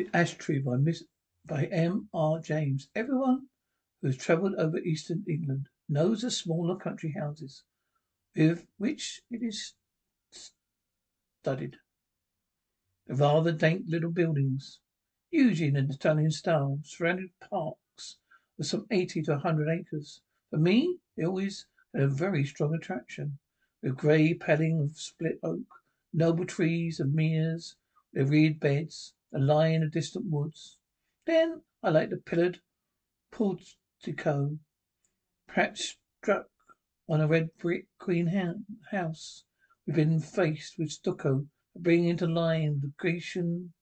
The Ash Tree by Miss by M. R. James. Everyone who has travelled over eastern England knows the smaller country houses with which it is studded. The rather little buildings, usually in an Italian style, surrounded parks of some eighty to a hundred acres. For me, they always had a very strong attraction, with grey paling of split oak, noble trees of meres, their reed beds, a line of distant woods. Then I like the pillared portico, perhaps struck on a red brick green house, within faced with stucco, bringing into line the Grecian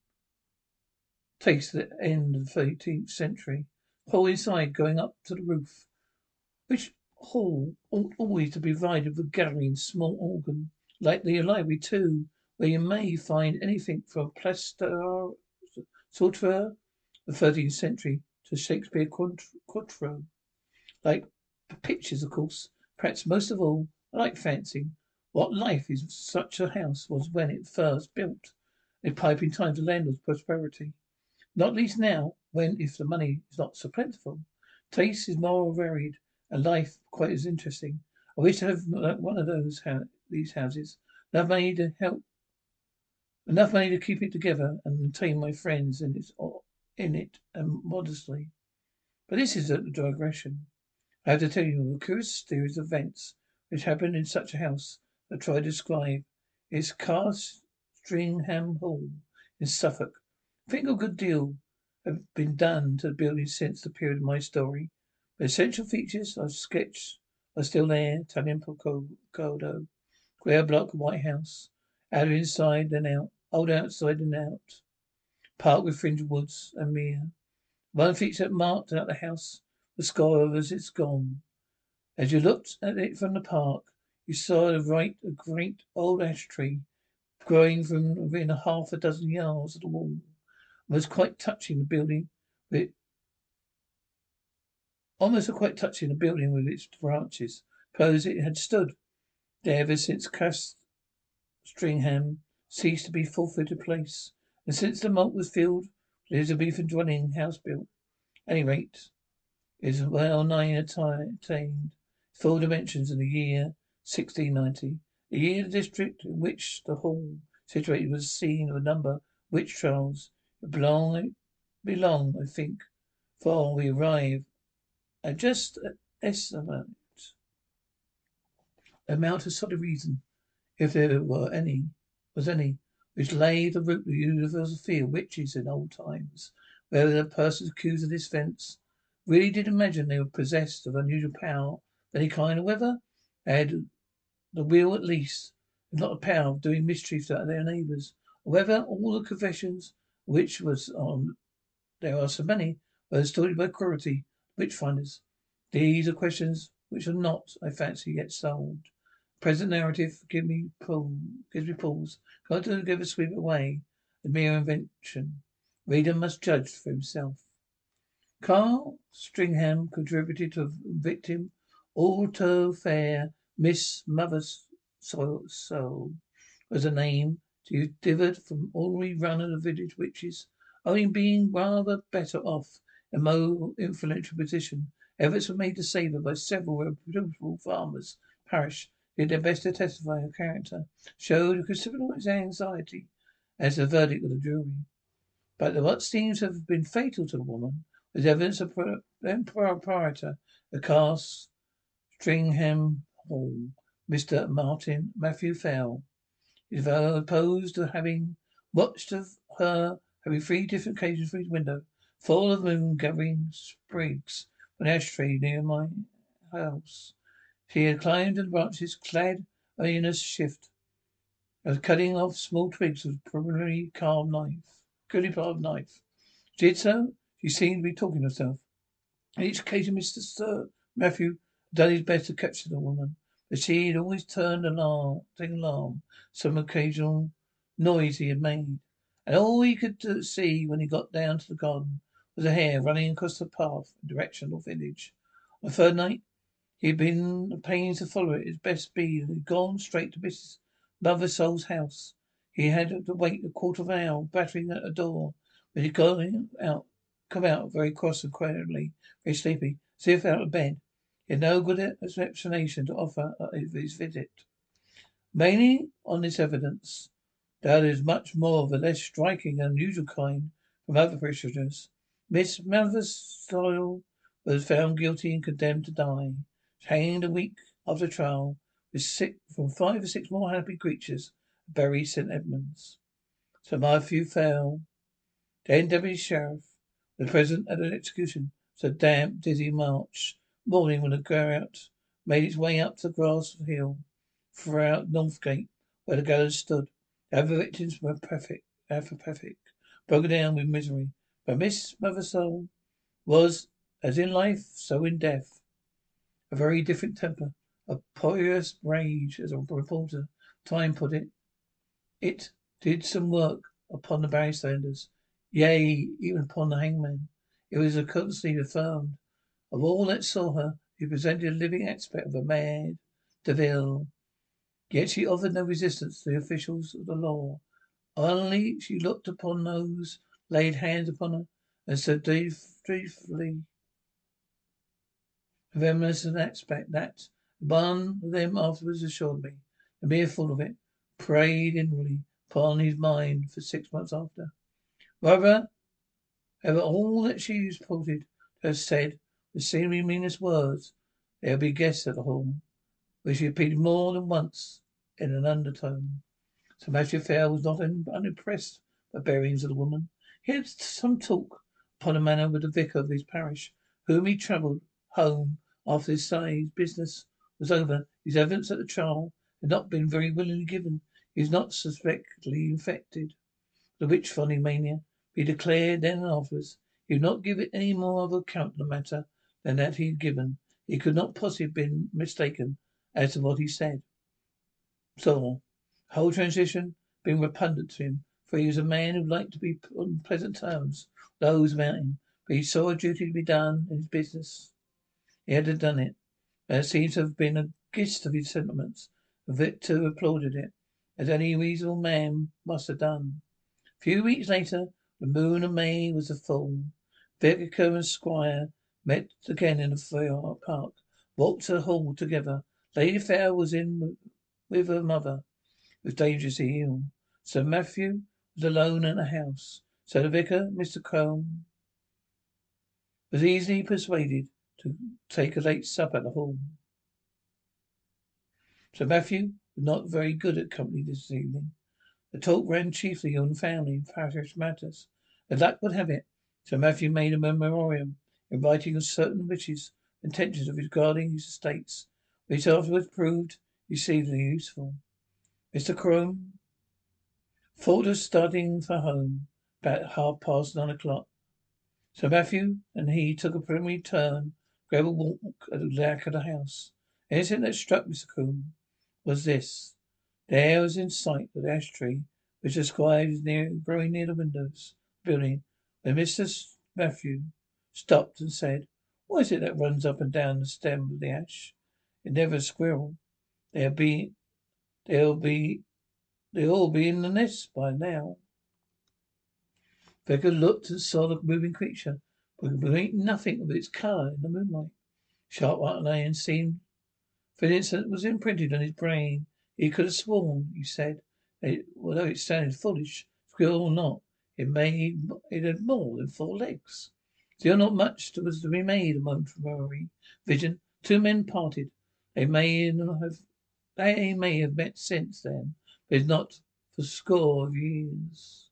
taste at the end of the eighteenth century. Hall inside going up to the roof, which hall ought always to be provided with gallery and small organ, like the library too, where you may find anything from Plaster Sautre, the thirteenth century, to Shakespeare quarto. Like pictures, of course. Perhaps most of all, I like fancying what life is such a house was when it first built, a piping time to landlord's prosperity. Not least now, when, if the money is not so plentiful, taste is more varied, and life quite as interesting. I wish to have one of those these houses. Enough money to help Enough money to keep it together and maintain my friends in it, in it and modestly. But this is a digression. I have to tell you of a curious series of events which happened in such a house that I try to describe. It's Stringham Hall in Suffolk. I think a good deal have been done to the building since the period of my story. The essential features I've sketched are still there. Italian Pagoda, square block, White House, out inside, and out. Old outside and out. Park with fringed woods and mere. One feature that marked out the house the sky as it's gone. As you looked at it from the park, you saw the right a great old ash tree growing from within a half a dozen yards of the wall. It was quite touching the building with almost quite touching the building with its branches. Suppose it had stood there ever since Cass Stringham ceased to be full-fitted place. And since the moat was filled with Elizabethan dwelling house built, any rate, is well nigh attained full dimensions in the year 1690, the year the district in which the hall situated was scene of a number witch trials. It belong, belong, I think, for we arrive at just estimate amount of solid reason, if there were any, was any, which lay the root of the universal fear of witches in old times, whether the persons accused of this offence really did imagine they were possessed of unusual power of any kind, or whether they had the will at least, if not the power of doing mischief to their neighbours, or whether all the confessions which was on there are so many were distorted by cruelty, witch finders. These are questions which are not, I fancy, yet solved. Present narrative give me pull, gives me pause. God Can't give a sweep away a mere invention. Reader must judge for himself. Carl Stringham contributed to victim Alto Fair Miss Mother's Soul, soul was a name to differed from ordinary run of the village witches, only being rather better off in a more influential position. Efforts were made to save her by several reputable farmers parish did their best to testify her character, showed considerable anxiety as the verdict of the jury. But what seems to have been fatal to the woman was evidence of then proprietor of Cast Stringham Hall, Mr. Martin Matthew Fell. He opposed to having watched of her having three different occasions from his window, full of moon gathering sprigs an ashtray near my house. She had climbed the branches, clad only in a shift, was cutting off small twigs with a probably carved knife. Curly carved knife. She did so. She seemed to be talking to herself. On each occasion, Mr. Sir Matthew had done his best to capture the woman, but she had always turned alarm, taken alarm, some occasional noise he had made. And all he could uh, see when he got down to the garden was a hare running across the path in the direction of the village. On the third night, he had been at pains to follow it, his best speed, and had gone straight to Mrs. Mothersole's house. He had to wait a quarter of an hour, battering at the door. But he going out, come out very cross and quietly, very sleepy, as if out of bed. He had no good explanation to offer of his visit. Mainly on this evidence, there is much more of a less striking and unusual kind from other prisoners. Miss Mothersole was found guilty and condemned to die hanged the week of the trial, with six, from five or six more happy creatures at Bury St. Edmunds. Sir Matthew Fell, then Deputy Sheriff, was present at an execution. So damp, dizzy March morning when the crowd made its way up the grass hill throughout Northgate, where the gallows stood. The other victims were perfect, apoplectic, broken down with misery. But Miss Mothersole was, as in life, so in death, a very different temper, a pious rage, as a reporter Time put it. It did some work upon the bystanders, yea, even upon the hangman. It was a constantly affirmed of all that saw her, he presented a living aspect of a mad devil. Yet she offered no resistance to the officials of the law. Only she looked upon those, laid hands upon her, and said dutifully, venomous an aspect that one of them afterwards assured me, the mere thought of it preyed inwardly upon his mind for six months after. However, all that she was reported to have said was seemingly meaningless words. They would be guessed at the hall, where she repeated more than once in an undertone. Sir Matthew Fair was not unimpressed by the bearings of the woman. He had some talk upon a manner with the vicar of his parish, whom he travelled home after his side business was over. His evidence at the trial had not been very willingly given. He was not suspectedly infected the witch finding mania. He declared then and afterwards he would not give it any more of account of the matter than that he had given. He could not possibly have been mistaken as to what he said. So, the whole transition being repugnant to him, for he was a man who liked to be on pleasant terms with those about him, but he saw a duty to be done in his business. He had done it. There seems to have been a gist of his sentiments. The victor applauded it, as any reasonable man must have done. A few weeks later, the moon of May was full. Vicar and Squire met again in the Fair park, walked to the hall together. Lady Fair was in with her mother, who was dangerously ill. Sir Matthew was alone in the house. So the vicar, Mr. Combe, was easily persuaded to take a late supper at the hall. Sir Matthew was not very good at company this evening. The talk ran chiefly on family and parish matters. As luck would have it, Sir Matthew made a memorandum in writing of certain wishes and intentions of regarding his estates, which afterwards proved exceedingly useful. Mr. Crome thought of starting for home about half past nine o'clock. Sir Matthew and he took a preliminary turn gravel walk at the back of the house. Anything that struck Mr. Coombe was this. There was in sight the ash tree which the squire was near, growing near the windows building when Mr. Matthew stopped and said, What is it that runs up and down the stem of the ash? It never a squirrel. There'll be, there'll be, they'll all be in the nest by now. Becca looked and saw the moving creature, but nothing of its colour in the moonlight. Sharp lion seemed for an instant was imprinted on his brain. He could have sworn, he said, that although it sounded foolish, squirrel or not, it made it had more than four legs. Still not much was to be made of momentary vision. Two men parted. They may have they may have met since then, but not for score of years.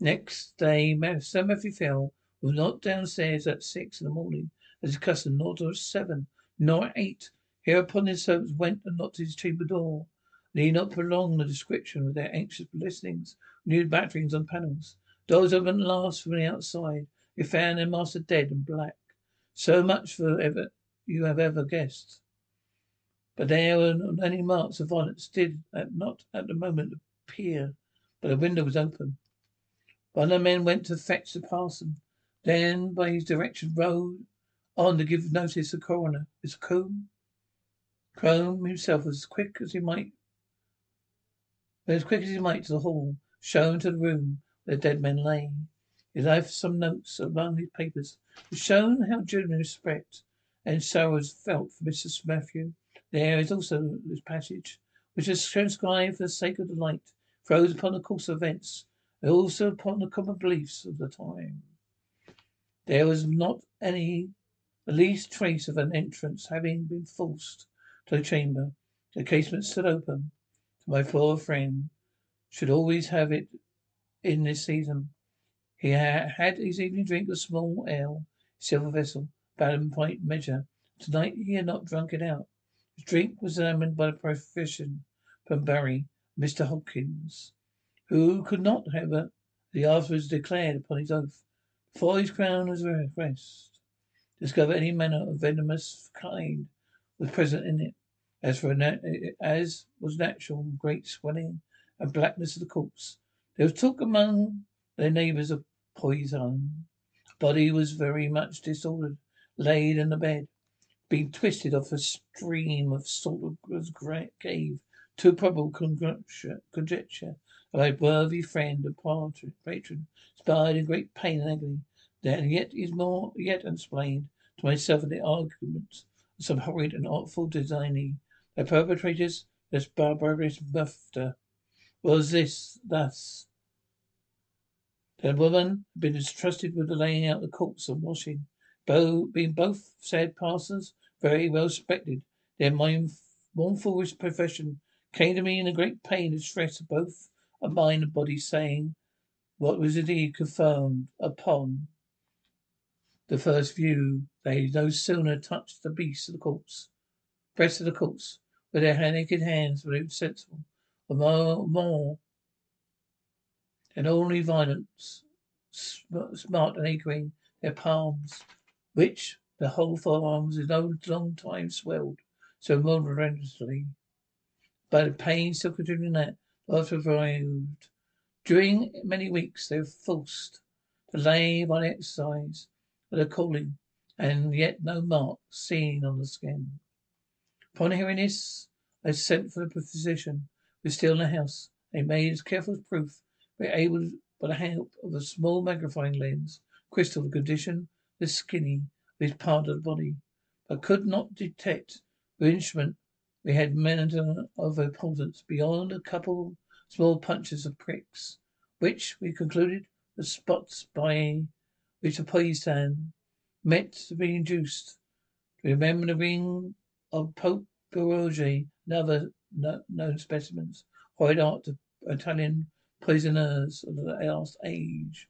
Next day, Sir Matthew Fell was not downstairs at six in the morning, as his custom, nor at seven, nor eight. Hereupon his servants went and knocked at his chamber door. Need not prolong the description of their anxious listenings, new batterings on panels. Doors opened at last from the outside. They found their master dead and black. So much for ever you have ever guessed. But there were any marks of violence did at not at the moment appear. But the window was open. One of the men went to fetch the parson. Then, by his direction, rode on to give notice the coroner. Mr. Combe Crome himself was as quick as he might went as quick as he might to the hall, shown to the room where the dead man lay. He left some notes among his papers. It shown how genuine respect and sorrow was felt for Mr. Matthew. There is also this passage, which is transcribed for the sake of the light, throws upon the course of events, and also upon the common beliefs of the time. There was not any the least trace of an entrance having been forced to the chamber. The casement stood open. My poor friend should always have it in this season. He had his evening drink of small ale, silver vessel, about pint measure. Tonight he had not drunk it out. His drink was examined by the profession from Bury, Mr. Hopkins, who could not, however, the afterwards declared upon his oath, before his crown was rest, discover any manner of venomous kind was present in it. As for as was natural, great swelling and blackness of the corpse. There was talk among their neighbours of poison. Body was very much disordered, laid in the bed, being twisted off a stream of salt of cave. Too probable conjecture, of worthy friend and patron, inspired in great pain and agony. That yet is more yet unexplained to myself in the arguments some horrid and artful designing. The perpetrators, this barbarous murder, was this thus. The woman had been entrusted with the laying out the corpse and washing. Bo, being both said parsons, very well respected, their mournful profession came to me in a great pain and stress of both of mind and body, saying what was indeed confirmed upon the first view, they no sooner touched the beast of the corpse, breast of the corpse, with their naked hands were insensible of more, more than only violence, smart and aching their palms, which the whole forearms in no long time swelled so moderately. But the pain still continuing that, after arrived. During many weeks they were forced to lay by the exercise but a calling, and yet no mark seen on the skin. Upon hearing this, I sent for the physician, who was still in the house. They made as careful proof, were able, by the help of a small magnifying lens, crystal the condition the skinny of his part of the body, but could not detect the instrument we had matter of importance beyond a couple small punches of pricks, which we concluded the spots by which the poison meant to be induced. To remember the ring of Pope Borgia and other known specimens, horrid art of Italian poisoners of the last age.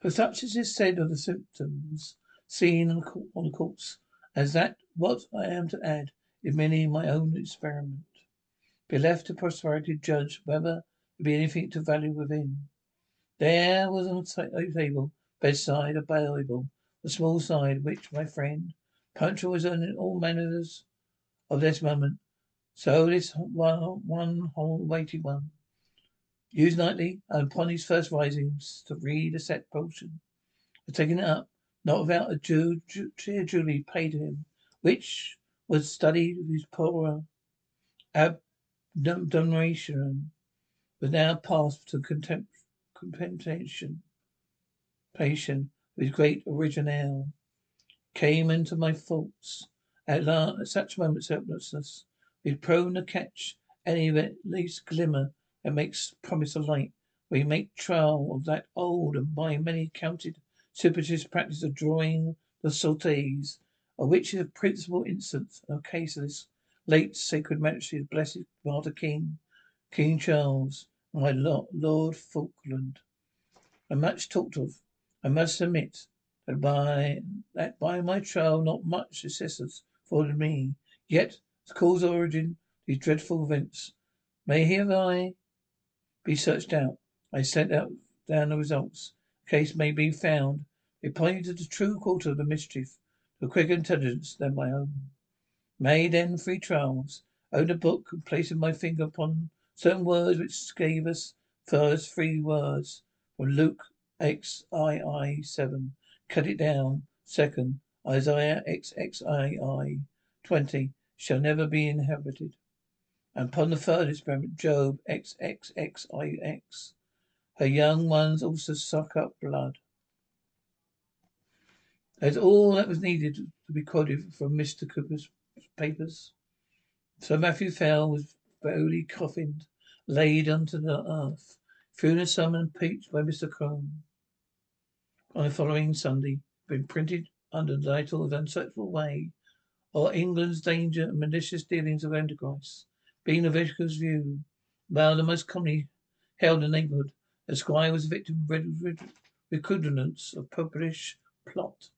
For such as is said of the symptoms seen on the corpse, as that what I am to add is merely my own experiment. Be left to posterity to judge whether there be anything to value within. There was on the table bedside a Bible, a small side which my friend Punctual was in all manners of this moment. So this one, one whole weighty one. Used nightly, and upon his first risings, to read a set portion. For taking it up, not without a Jew, Jew, Julie paid him, which was studied with poorer abdomination, was now passed to contempt, contemplation, patient with great original, came into my thoughts. At, last, at such moments of helplessness, we prone to catch any least glimmer that makes promise of light. We make trial of that old and by many counted superstitious practice of drawing the of which is a principal instance of this late sacred majesty, the blessed Martyr King, King Charles, my Lord Falkland, and much talked of. I must admit that by that by my trial not much assistance afforded me. Yet, the cause of origin these dreadful events may hereby be searched out. I sent out down the results. The case may be found. It pointed to the true quarter of the mischief, to quicker intelligence than my own. Made then three trials. Opened a book and placing my finger upon certain words which gave us first three words from Luke XII seven. Cut it down. Second, Isaiah XXII twenty shall never be inhabited. And upon the third experiment, Job XXXIX. Her young ones also suck up blood. That's all that was needed to be quoted from Mr. Cooper's papers. Sir Matthew Fell was barely coffined, laid unto the earth. Funeral sermon preached by Mr. Crome on the following Sunday, been printed under the title of Unsearchable Way, or England's Danger and Malicious Dealings of Antichrist being the vicar's view. now the most commonly held in neighbourhood, the squire was a victim of recrudescence of popish plot.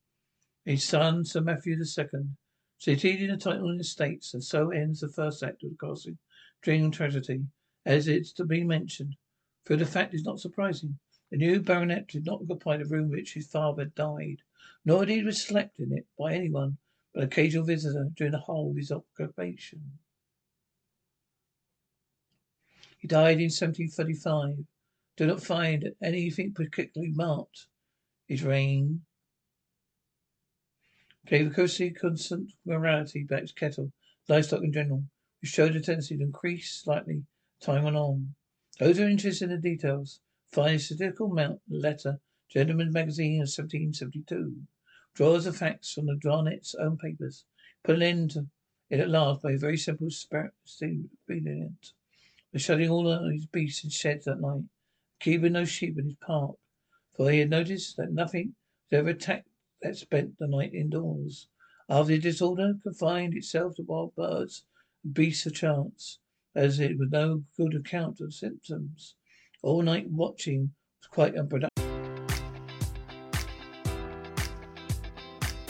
His son, Sir Matthew the Second, succeeded in the title and estates, and so ends the first act of the crossing dream tragedy, as it's to be mentioned. For the fact is not surprising. The new baronet did not occupy the room in which his father died, nor indeed was slept in it by anyone but an occasional visitor during the whole of his occupation. He died in 1735. Do not find anything particularly marked his reign. Courtesy, constant morality to cattle, livestock in general, which showed a tendency to increase slightly time went on. Those who are interested in the details find a statistical mount letter, Gentleman's Magazine of 1772. Draws the facts from the Dronet's own papers. Put an end to it at last by a very simple expedient was shutting all his beasts in sheds that night, keeping no sheep in his park, for he had noticed that nothing was ever attacked that spent the night indoors. After the disorder confined itself to wild birds beasts of chance, as it was no good account of symptoms. All night watching was quite unproductive.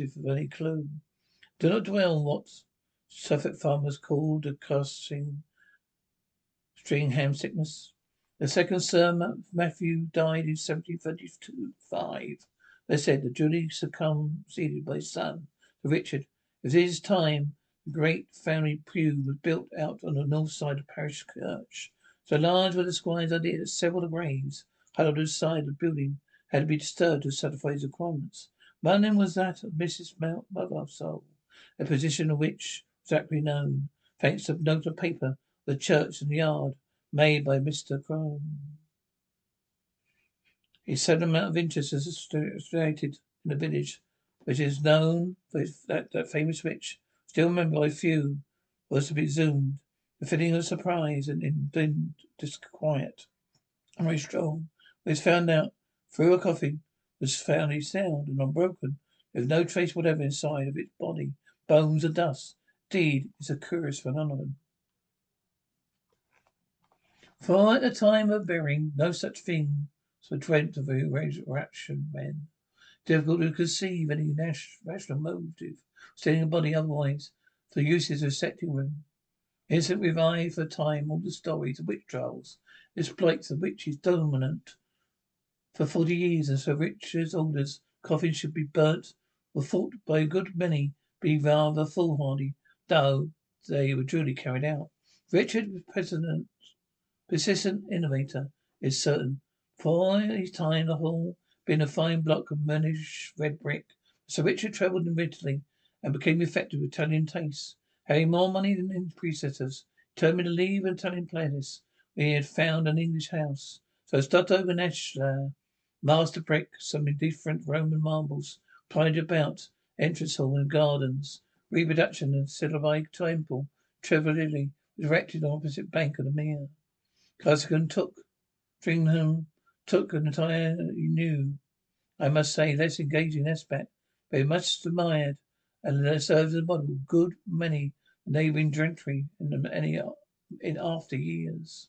Of any clue. Do not dwell on what Suffolk farmers called the crossing Stringham sickness. The second Sir Matthew died in 1735. They said the Julie succumbed, succeeded by his son, to Richard. If it is time The great family pew was built out on the north side of parish church. So large were the squire's idea that several of the graves huddled inside the building had to be disturbed to satisfy his requirements. Them was that of Mrs. Mothersole, a position of which accurately known, thanks to a note of paper the church and yard made by Mr. Crome. His sudden amount of interest as associated in the village, which is known for that, that famous witch, still remembered by few, was to be resumed. The feeling of surprise and in disquiet, very strong, was found out through a coffin was found sound and unbroken, with no trace whatever inside of its body, bones and dust. Indeed, it's a curious phenomenon. For at the time of burying, no such thing was dreamt of the resurrection men. Difficult to conceive any rational motive stealing a body otherwise for uses of setting room. Innocent revive for a time all the stories of witch trials, exploits of witches dominant for forty years, and Sir Richard's orders coffins should be burnt were thought by a good many be rather foolhardy, though they were duly carried out. Richard was president, persistent innovator, is certain. For his time the hall being a fine block of Murnish red brick, Sir Richard travelled in Italy and became effective with Italian tastes. Having more money than his predecessors, determined to leave an Italian palace where he had found an English house. So Stotto Venetia Master brick, some indifferent Roman marbles, planted about entrance hall and gardens. Reproduction of Silobai Temple, Trevelyan, was erected on opposite bank of the Mere. Casaubon took, Stringham took an entirely new, I must say, less engaging aspect, but much admired, and served as a model good many neighbouring gentry in, any, in after years.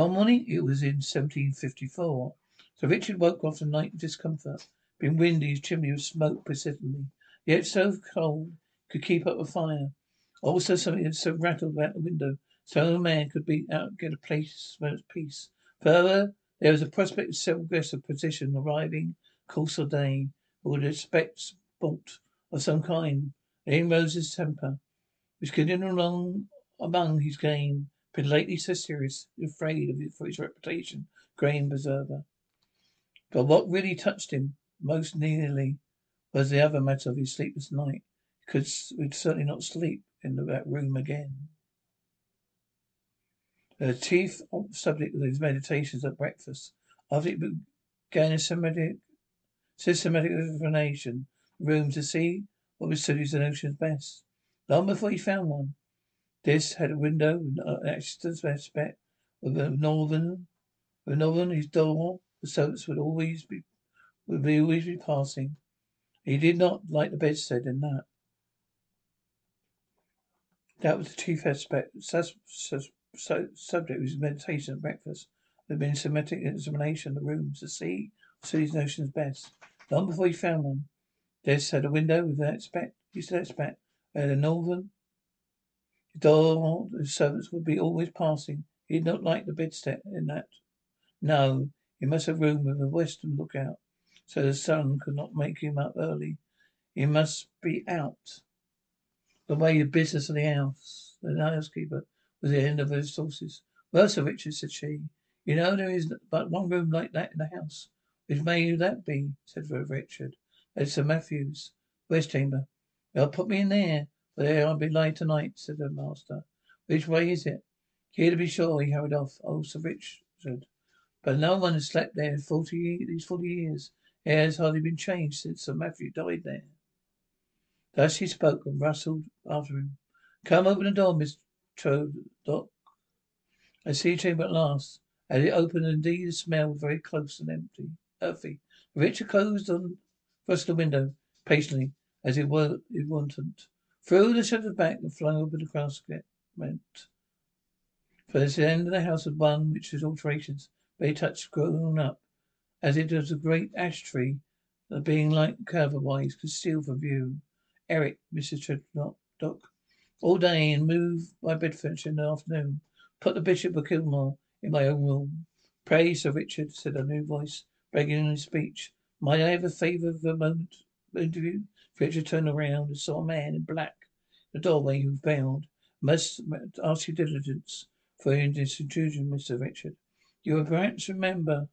One morning, it was in 1754, Sir Richard woke after a night of discomfort. Being windy, his chimney was smoke persistently, yet so cold could keep up a fire. Also, something had so rattled about the window, so a man could be out get a place of peace. Further, there was a prospect of several guests of position arriving course of day, who would expect sport of some kind. In rose his temper, which continued along among his game been lately so serious, afraid of it for his reputation, grain preserver. But what really touched him most nearly was the other matter of his sleepless night. He could would certainly not sleep in that room again. The chief subject of his meditations at breakfast, after he began a systematic, systematic examination of the room to see what would suit his notions best. Long before he found one, this had a window with an aspect with a northern, a northern his door. The servants would always be, would be always be passing. He did not like the bedstead in that. That was the chief aspect, sus, sus, subject of his meditation at breakfast. There had been systematic examination of the rooms to see his notions best. Long before he found one. This had a window with that aspect. He said aspect. Had a northern the door servants would be always passing. He did not like the bedstead in that. No, he must have room with a western lookout, so the sun could not make him up early. He must be out. The way the business of the house. The housekeeper was the end of his sources. Well, Sir Richard, said she, you know there is but one room like that in the house. Which may that be? said Sir Richard. That's Sir Matthew's west chamber. Well, put me in there. There I'll be lying tonight, said the master. Which way is it? Here to be sure, he hurried off. Oh, Sir Richard. But no one has slept there in forty these forty years. Air has hardly been changed since Sir Matthew died there. Thus he spoke and rustled after him. Come, open the door, Miss Trodoc. I see chamber at last. As it opened, indeed, the smell very close and empty, earthy. Richard closed on thrust the window patiently, as it were, it wanted. Threw the shutters back and flung open the casket. For this end of the house was one which his alterations, very touched grown up, as it was a great ash tree that being like coverwise concealed from view. Eric, Mrs. Treddock, all day and move my bed furniture in the afternoon. Put the Bishop of Kilmore in my own room. Pray, Sir Richard, said a new voice, breaking in his speech, might I have a favour of a moment interview, Richard turned around and saw a man in black in the doorway who bowed. Must ask your diligence for this intrusion, Mr. Richard. You will perhaps remember.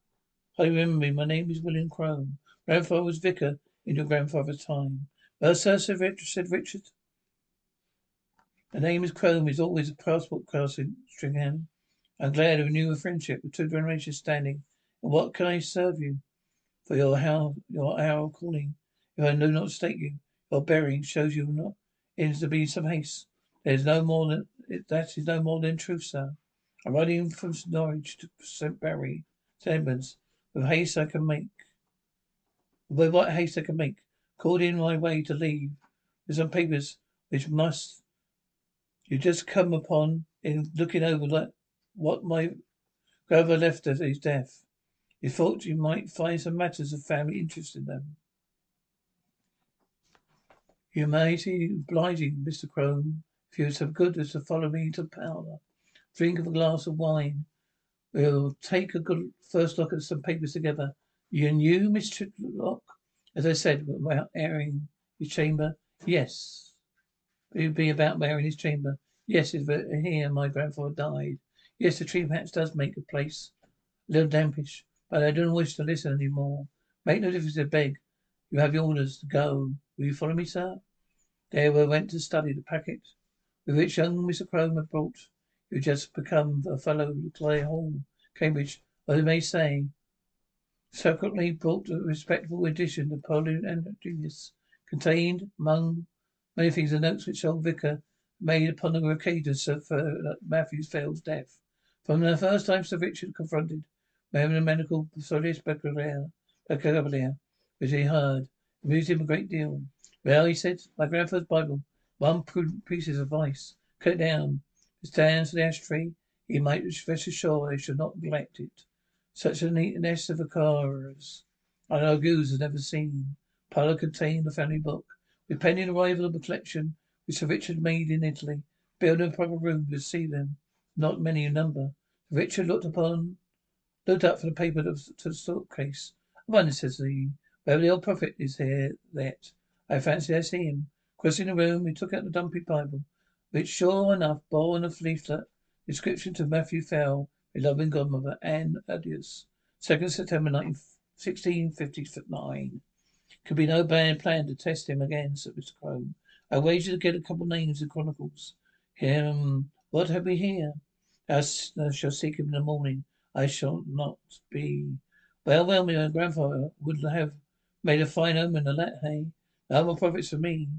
I remember me. My name is William Crome. Grandfather was vicar in your grandfather's time. Well, sir, said Richard, said Richard. The name is Crome is always a passport crossing Stringham. I'm glad of a new friendship with two generations standing. And what can I serve you? For your your hour of calling. If I do not mistake you, your bearing shows you not in to be some haste. There is no more than that is no more than truth, sir. I'm riding from Norwich to St. Bury, St. Edmunds, with haste I can make. With what haste I can make. Called in my way to leave with some papers which must you just come upon in looking over what my grandfather left at his death. You thought you might find some matters of family interest in them. You mighty obliging, Mr. Crome, if you're so good as to follow me to the. Drink of a glass of wine. We'll take a good first look at some papers together. You knew you, Miss Tritlock? As I said, about airing his chamber. Yes. It would be about airing his chamber. Yes, it's here my grandfather died. Yes, the tree patch does make a place a little dampish, but I don't wish to listen any more. Make no difference, I beg. You have your orders to go. Will you follow me, sir? There we went to study the packet with which young Mr. Crome had brought you just become a fellow Clare Hall, Cambridge, they may say, secretly brought a respectable edition of Napoleon and Genius, contained among many things the notes which old vicar made upon the occasion of uh, Matthew Fell's death. From the first time Sir Richard confronted the medical Solis Beccaria, which he heard, amused him a great deal. Well, he said, my grandfather's Bible, one prudent piece of advice. Cut it down. It stands for the ash tree. He might rest assured I should not neglect it. Such a neat nest of occurs. I know goose has never seen. Parlour contained the family book. With pending arrival of the collection which Sir Richard made in Italy, build a proper room to see them. Not many in number. Sir Richard looked upon, looked up for the paper to, to the suitcase. Run, says he. Wherever the old prophet is here, that. I fancy I see him. Crossing the room, he took out the dumpy Bible which sure enough bore on a leaflet description to Matthew Fell, a loving godmother, Anne Aldous, 2nd September 1659. Could be no bad plan to test him again, said Mr. Crome. I wager to get a couple names in Chronicles. Him, what have we here? I shall seek him in the morning. I shall not be. Well, well, my grandfather would have made a fine omen of that, hey? No more profits for me.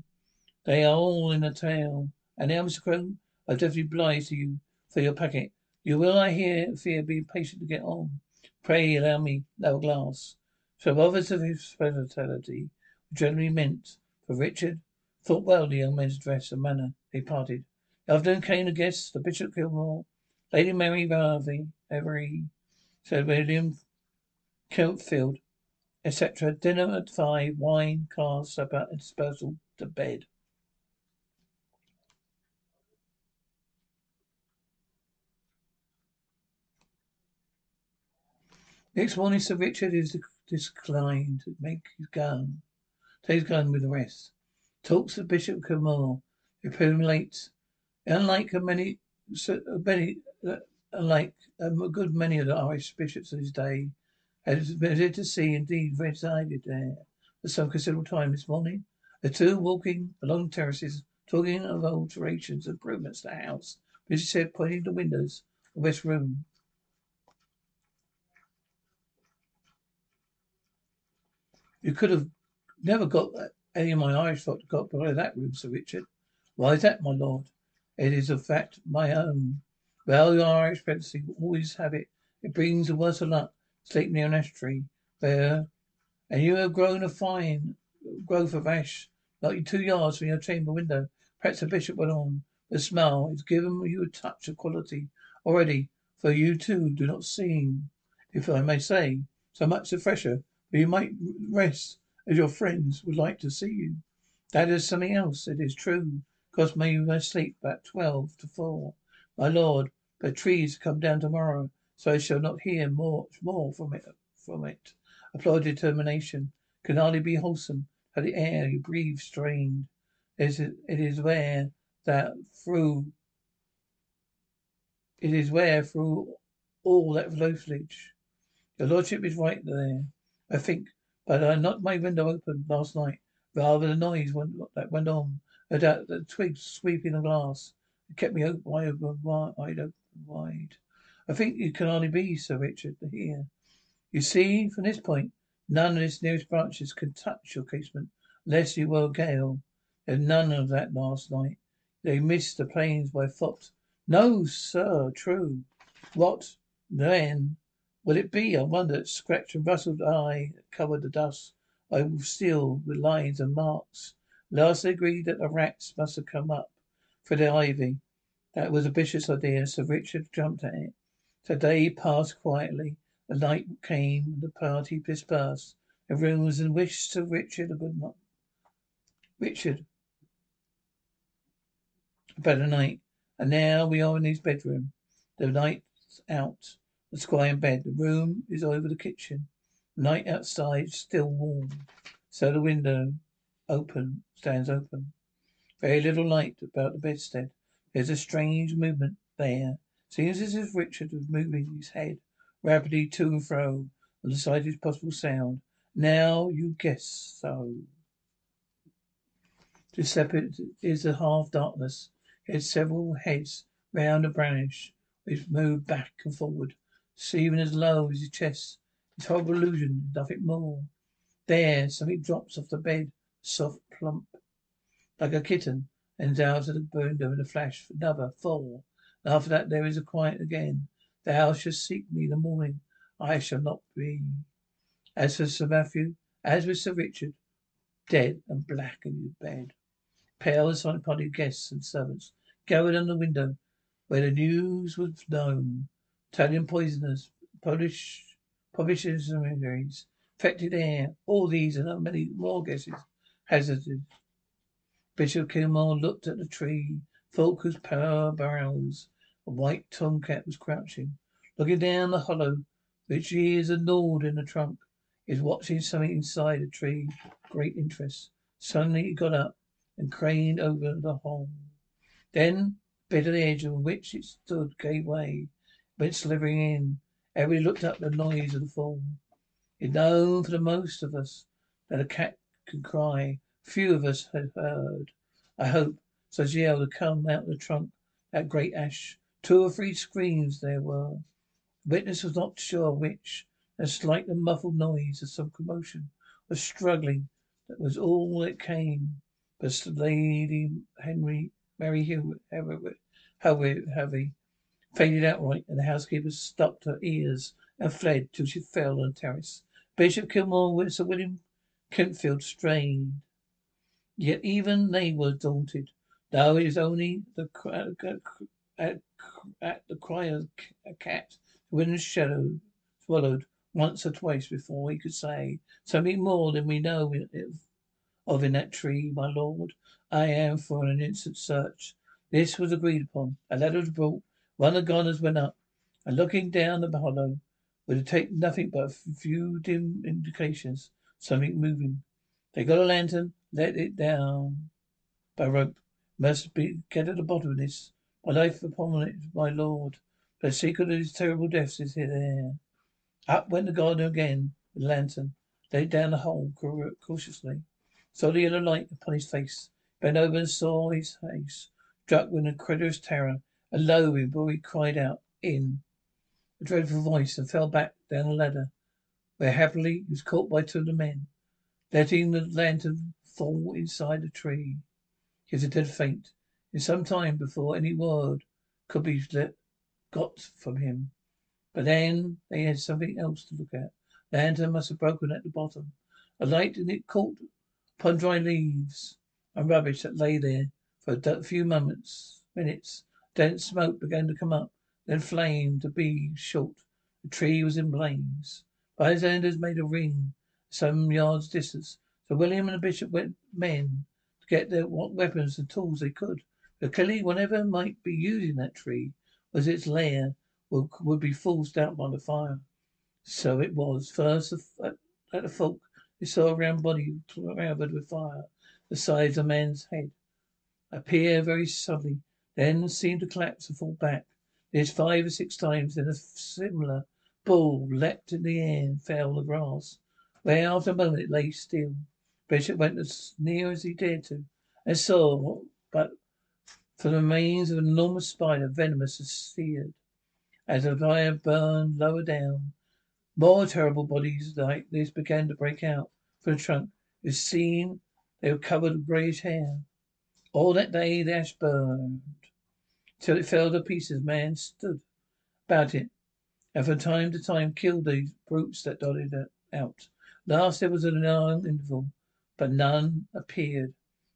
They are all in the tail. And now, Mr. Crome, I'm definitely obliged to you for your packet. You will, I hear, fear, be patient to get on. Pray allow me no glass. So others of his hospitality were generally meant for Richard thought well the young man's dress and manner. They parted. The afternoon came the guests, the Bishop Kilmore, Lady Mary Varvey, Every, Sir William Kentfield, etc. Dinner at five, wine, cards, supper, and dispersal to bed. Next morning, Sir Richard is declined to make his gun. Take his gun with the rest. Talks to Bishop put him late. Unlike many, many, uh, unlike a good many of the Irish bishops of his day, had been to see, indeed, resided there for some considerable time this morning. The two walking along terraces, talking of alterations, and improvements to the house. Bishop said, pointing to the windows of west room. You could have never got any of my Irish folk to got below that room, Sir Richard. Why is that, my lord? It is a fact my own. Well, your Irish fancy always have it. It brings the worst of luck. Sleep near an ash tree. There. And you have grown a fine growth of ash, like two yards from your chamber window. Perhaps the bishop went on. The smell has given you a touch of quality already, for you too do not seem, if I may say, so much the fresher but you might rest as your friends would like to see you. That is something else, it is true. Cause may I sleep at twelve to four. My lord, but trees come down tomorrow, so I shall not hear much more from it from it. Applaud determination. Can hardly be wholesome. but the air you breathe strained. It is, it is where that through it is where through all that foliage. Your lordship is right there. I think, but I knocked my window open last night. Rather the noise went, that went on. No doubt the twigs sweeping the glass. It kept me open, wide open, wide open, wide. I think you can only be, Sir Richard, here. You see, from this point, none of its nearest branches can touch your casement, unless you were a gale. There's none of that last night. They missed the plains by foot. No, sir, true. What, then, will it be? I wonder. Scratched and rustled eye covered the dust. I will seal with lines and marks. Last they agreed that the rats must have come up for the ivy. That was a vicious idea, so Richard jumped at it. The day passed quietly. The night came the party dispersed. The rooms and wished Sir Richard a good night. Richard, a better night. And now we are in his bedroom. The night's out. The squire in bed. The room is over the kitchen. The night outside still warm. So the window open stands open. Very little light about the bedstead. There's a strange movement there. Seems as if Richard was moving his head rapidly to and fro on the slightest possible sound. Now you guess so. Separate is a half darkness. He had several heads, round and brownish, which moved back and forward, even as low as his chest. His horrible illusion nothing more. There, something drops off the bed, soft, plump, like a kitten, and out of the window in a flash. For another, four. After that there is a quiet again. Thou shalt seek me in the morning. I shall not be. As for Sir Matthew, as with Sir Richard, dead and black in his bed. Pale and silent party guests and servants gathered on the window where the news was known. Italian poisoners, Polish publishers and affected air, all these and many more guesses hazarded. Bishop Kilmore looked at the tree, whose power barrels a white tomcat was crouching, looking down the hollow, which he is gnawed in the trunk. Is watching something inside a tree, great interest. Suddenly he got up and craned over the hole. Then bit of the edge on which it stood gave way, went slithering in. Everybody looked up at the noise of the fall. It's known for the most of us that a cat can cry. Few of us had heard. I hope such yell to come out of the trunk, that great ash. Two or three screams there were. Witness was not sure which. A slight and muffled noise of some commotion was struggling. That was all that came. But Lady Henry, Mary Hewitt, Heavy, faded outright, and the housekeeper stopped her ears and fled till she fell on the terrace. Bishop Kilmore, with Sir William Kentfield strained. Yet even they were daunted. Though it is only the at, the cry of a cat, the wind's shadow swallowed once or twice before he could say something more than we know of in that tree, my lord. I am for an instant search. This was agreed upon. A ladder was brought. One of the gunners went up, and looking down the hollow, would take nothing but a few dim indications, something moving. They got a lantern, let it down by rope. Must be get at the bottom of this. My life upon it, my lord. The secret of his terrible deaths is there. Up went the gardener again with the lantern, laid down the hole cautiously. Saw the yellow light upon his face. Bent over and saw his face, struck with incredulous terror. A low boy cried out in a dreadful voice and fell back down the ladder, where happily he was caught by two of the men, letting the lantern fall inside the tree. He was a dead faint in some time before any word could be got from him. But then they had something else to look at. The lantern must have broken at the bottom. A light in it caught upon dry leaves and rubbish that lay there for a few moments, minutes. Dense smoke began to come up, then flame to be short. The tree was in blaze. Bystanders made a ring some yards distance. So William and the bishop went men get their what weapons and tools they could. But clearly, whatever might be using that tree was its lair would, would be forced out by the fire. So it was. First, that uh, the folk They saw a round body covered with fire, the size of a man's head. Appear very suddenly, then seemed to collapse and fall back. This five or six times, then a similar bull leapt in the air and fell on the grass, where after a moment it lay still. Bishop went as near as he dared to, and saw what but for the remains of an enormous spider, venomous as seared. As the fire burned lower down, more terrible bodies like this began to break out from the trunk. It was seen they were covered with greyish hair. All that day the ash burned till it fell to pieces. Man stood about it, and from time to time killed these brutes that dotted it out. Last there was an long interval, but none appeared.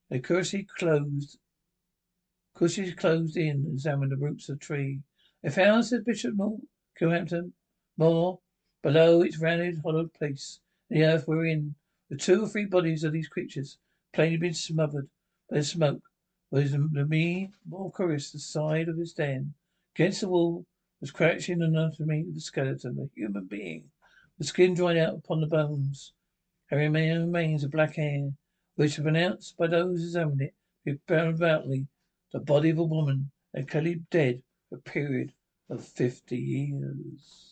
They curiously closed, curiously closed in, and examined the roots of the tree. They found, said Bishop Moore, Kilhampton, more below its rounded hollow place, the earth wherein the two or three bodies of these creatures plainly been smothered by the smoke was to me more curious the side of his den. Against the wall was crouching the anatomy of the skeleton, a human being, the skin dried out upon the bones, and remains of black hair, which were pronounced by those who examined it to be the body of a woman, and clearly dead for a period of fifty years.